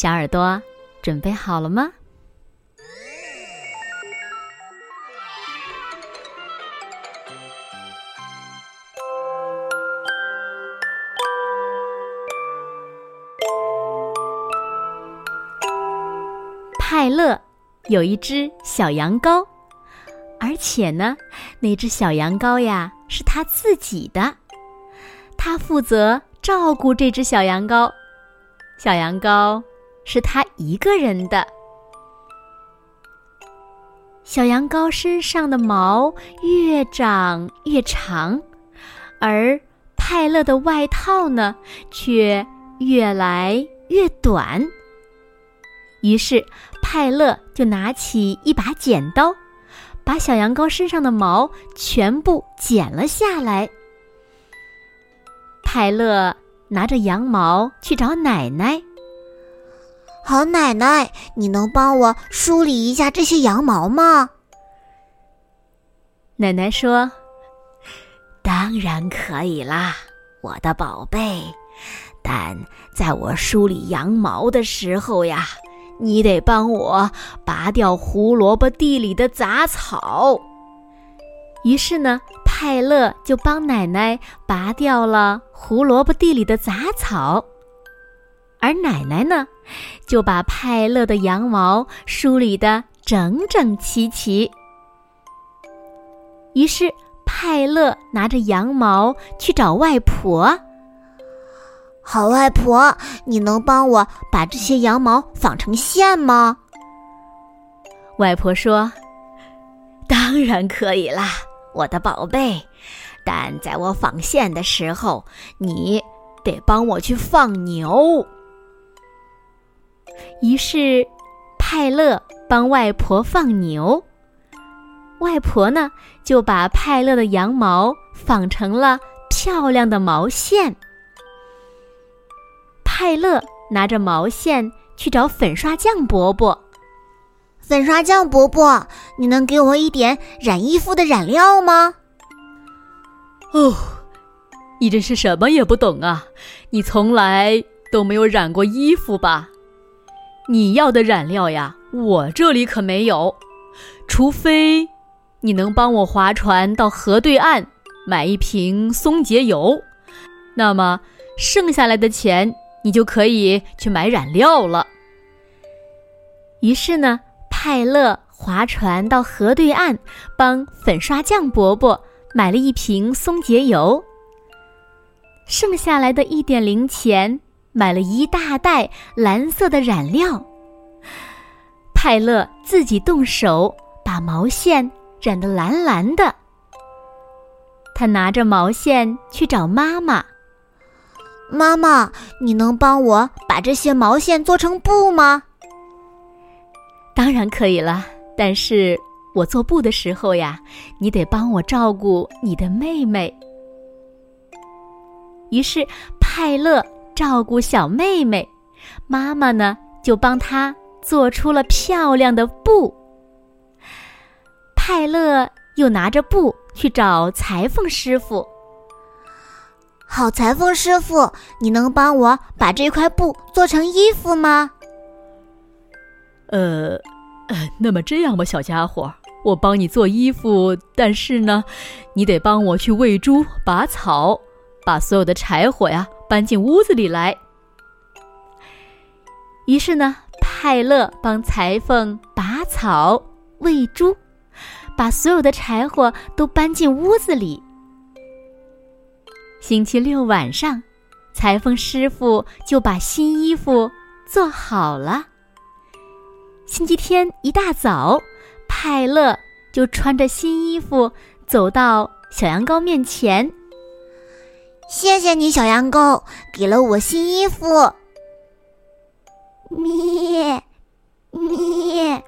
小耳朵，准备好了吗？派乐有一只小羊羔，而且呢，那只小羊羔呀是他自己的，他负责照顾这只小羊羔。小羊羔。是他一个人的。小羊羔身上的毛越长越长，而派乐的外套呢，却越来越短。于是，派乐就拿起一把剪刀，把小羊羔身上的毛全部剪了下来。派乐拿着羊毛去找奶奶。好，奶奶，你能帮我梳理一下这些羊毛吗？奶奶说：“当然可以啦，我的宝贝。但在我梳理羊毛的时候呀，你得帮我拔掉胡萝卜地里的杂草。”于是呢，派乐就帮奶奶拔掉了胡萝卜地里的杂草。而奶奶呢，就把派乐的羊毛梳理得整整齐齐。于是，派乐拿着羊毛去找外婆。好，外婆，你能帮我把这些羊毛纺成线吗？外婆说：“当然可以啦，我的宝贝。但在我纺线的时候，你得帮我去放牛。”于是，派乐帮外婆放牛。外婆呢，就把派乐的羊毛纺成了漂亮的毛线。派乐拿着毛线去找粉刷匠伯伯。粉刷匠伯伯，你能给我一点染衣服的染料吗？哦，你这是什么也不懂啊！你从来都没有染过衣服吧？你要的染料呀，我这里可没有，除非你能帮我划船到河对岸买一瓶松节油，那么剩下来的钱你就可以去买染料了。于是呢，派乐划船到河对岸，帮粉刷匠伯伯买了一瓶松节油，剩下来的一点零钱。买了一大袋蓝色的染料，派乐自己动手把毛线染得蓝蓝的。他拿着毛线去找妈妈：“妈妈，你能帮我把这些毛线做成布吗？”“当然可以了，但是我做布的时候呀，你得帮我照顾你的妹妹。”于是派乐。照顾小妹妹，妈妈呢就帮她做出了漂亮的布。泰勒又拿着布去找裁缝师傅。好，裁缝师傅，你能帮我把这块布做成衣服吗？呃，那么这样吧，小家伙，我帮你做衣服，但是呢，你得帮我去喂猪、拔草，把所有的柴火呀。搬进屋子里来。于是呢，派乐帮裁缝拔草、喂猪，把所有的柴火都搬进屋子里。星期六晚上，裁缝师傅就把新衣服做好了。星期天一大早，派乐就穿着新衣服走到小羊羔面前。谢谢你，小羊羔，给了我新衣服。咩咩。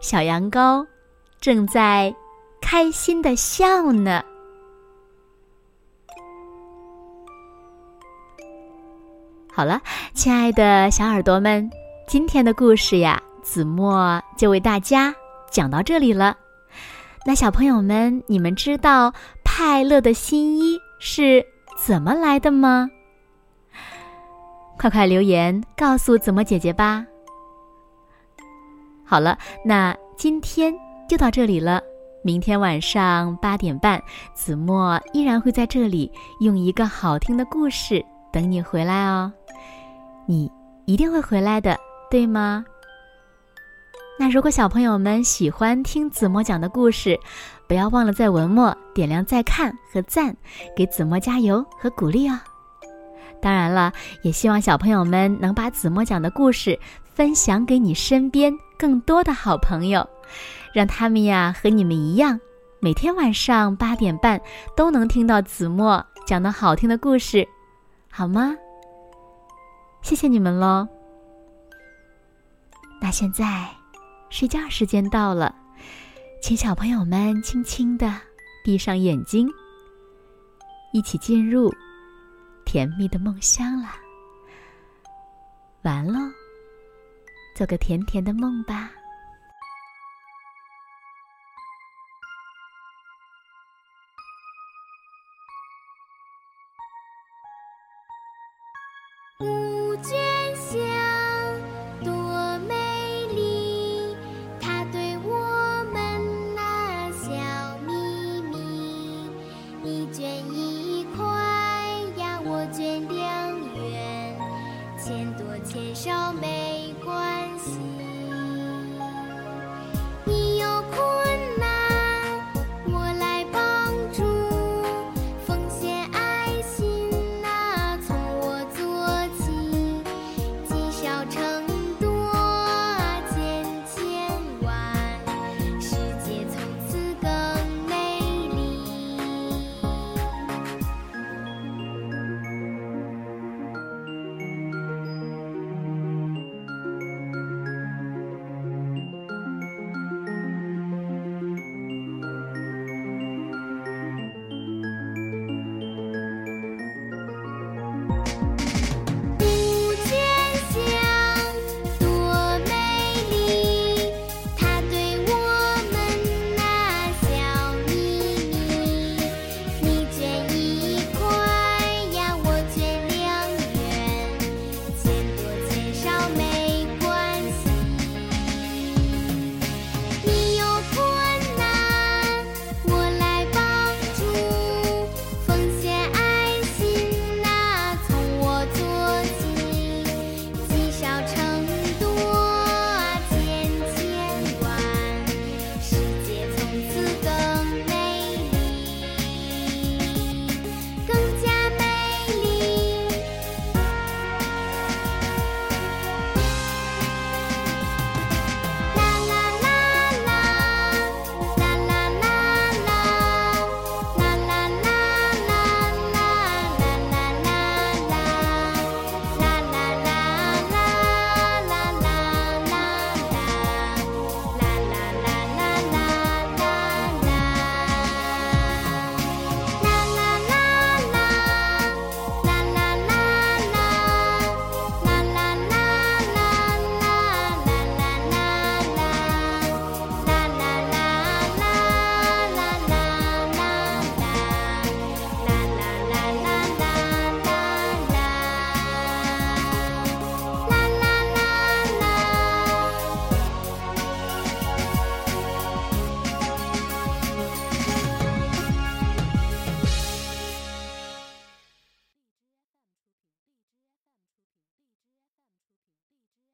小羊羔正在开心的笑呢。好了，亲爱的小耳朵们，今天的故事呀，子墨就为大家讲到这里了。那小朋友们，你们知道派乐的新衣是怎么来的吗？快快留言告诉子墨姐姐吧。好了，那今天就到这里了。明天晚上八点半，子墨依然会在这里用一个好听的故事等你回来哦。你一定会回来的，对吗？那如果小朋友们喜欢听子墨讲的故事，不要忘了在文末点亮再看和赞，给子墨加油和鼓励哦。当然了，也希望小朋友们能把子墨讲的故事分享给你身边更多的好朋友，让他们呀和你们一样，每天晚上八点半都能听到子墨讲的好听的故事，好吗？谢谢你们喽！那现在睡觉时间到了，请小朋友们轻轻的闭上眼睛，一起进入甜蜜的梦乡啦。完喽，做个甜甜的梦吧。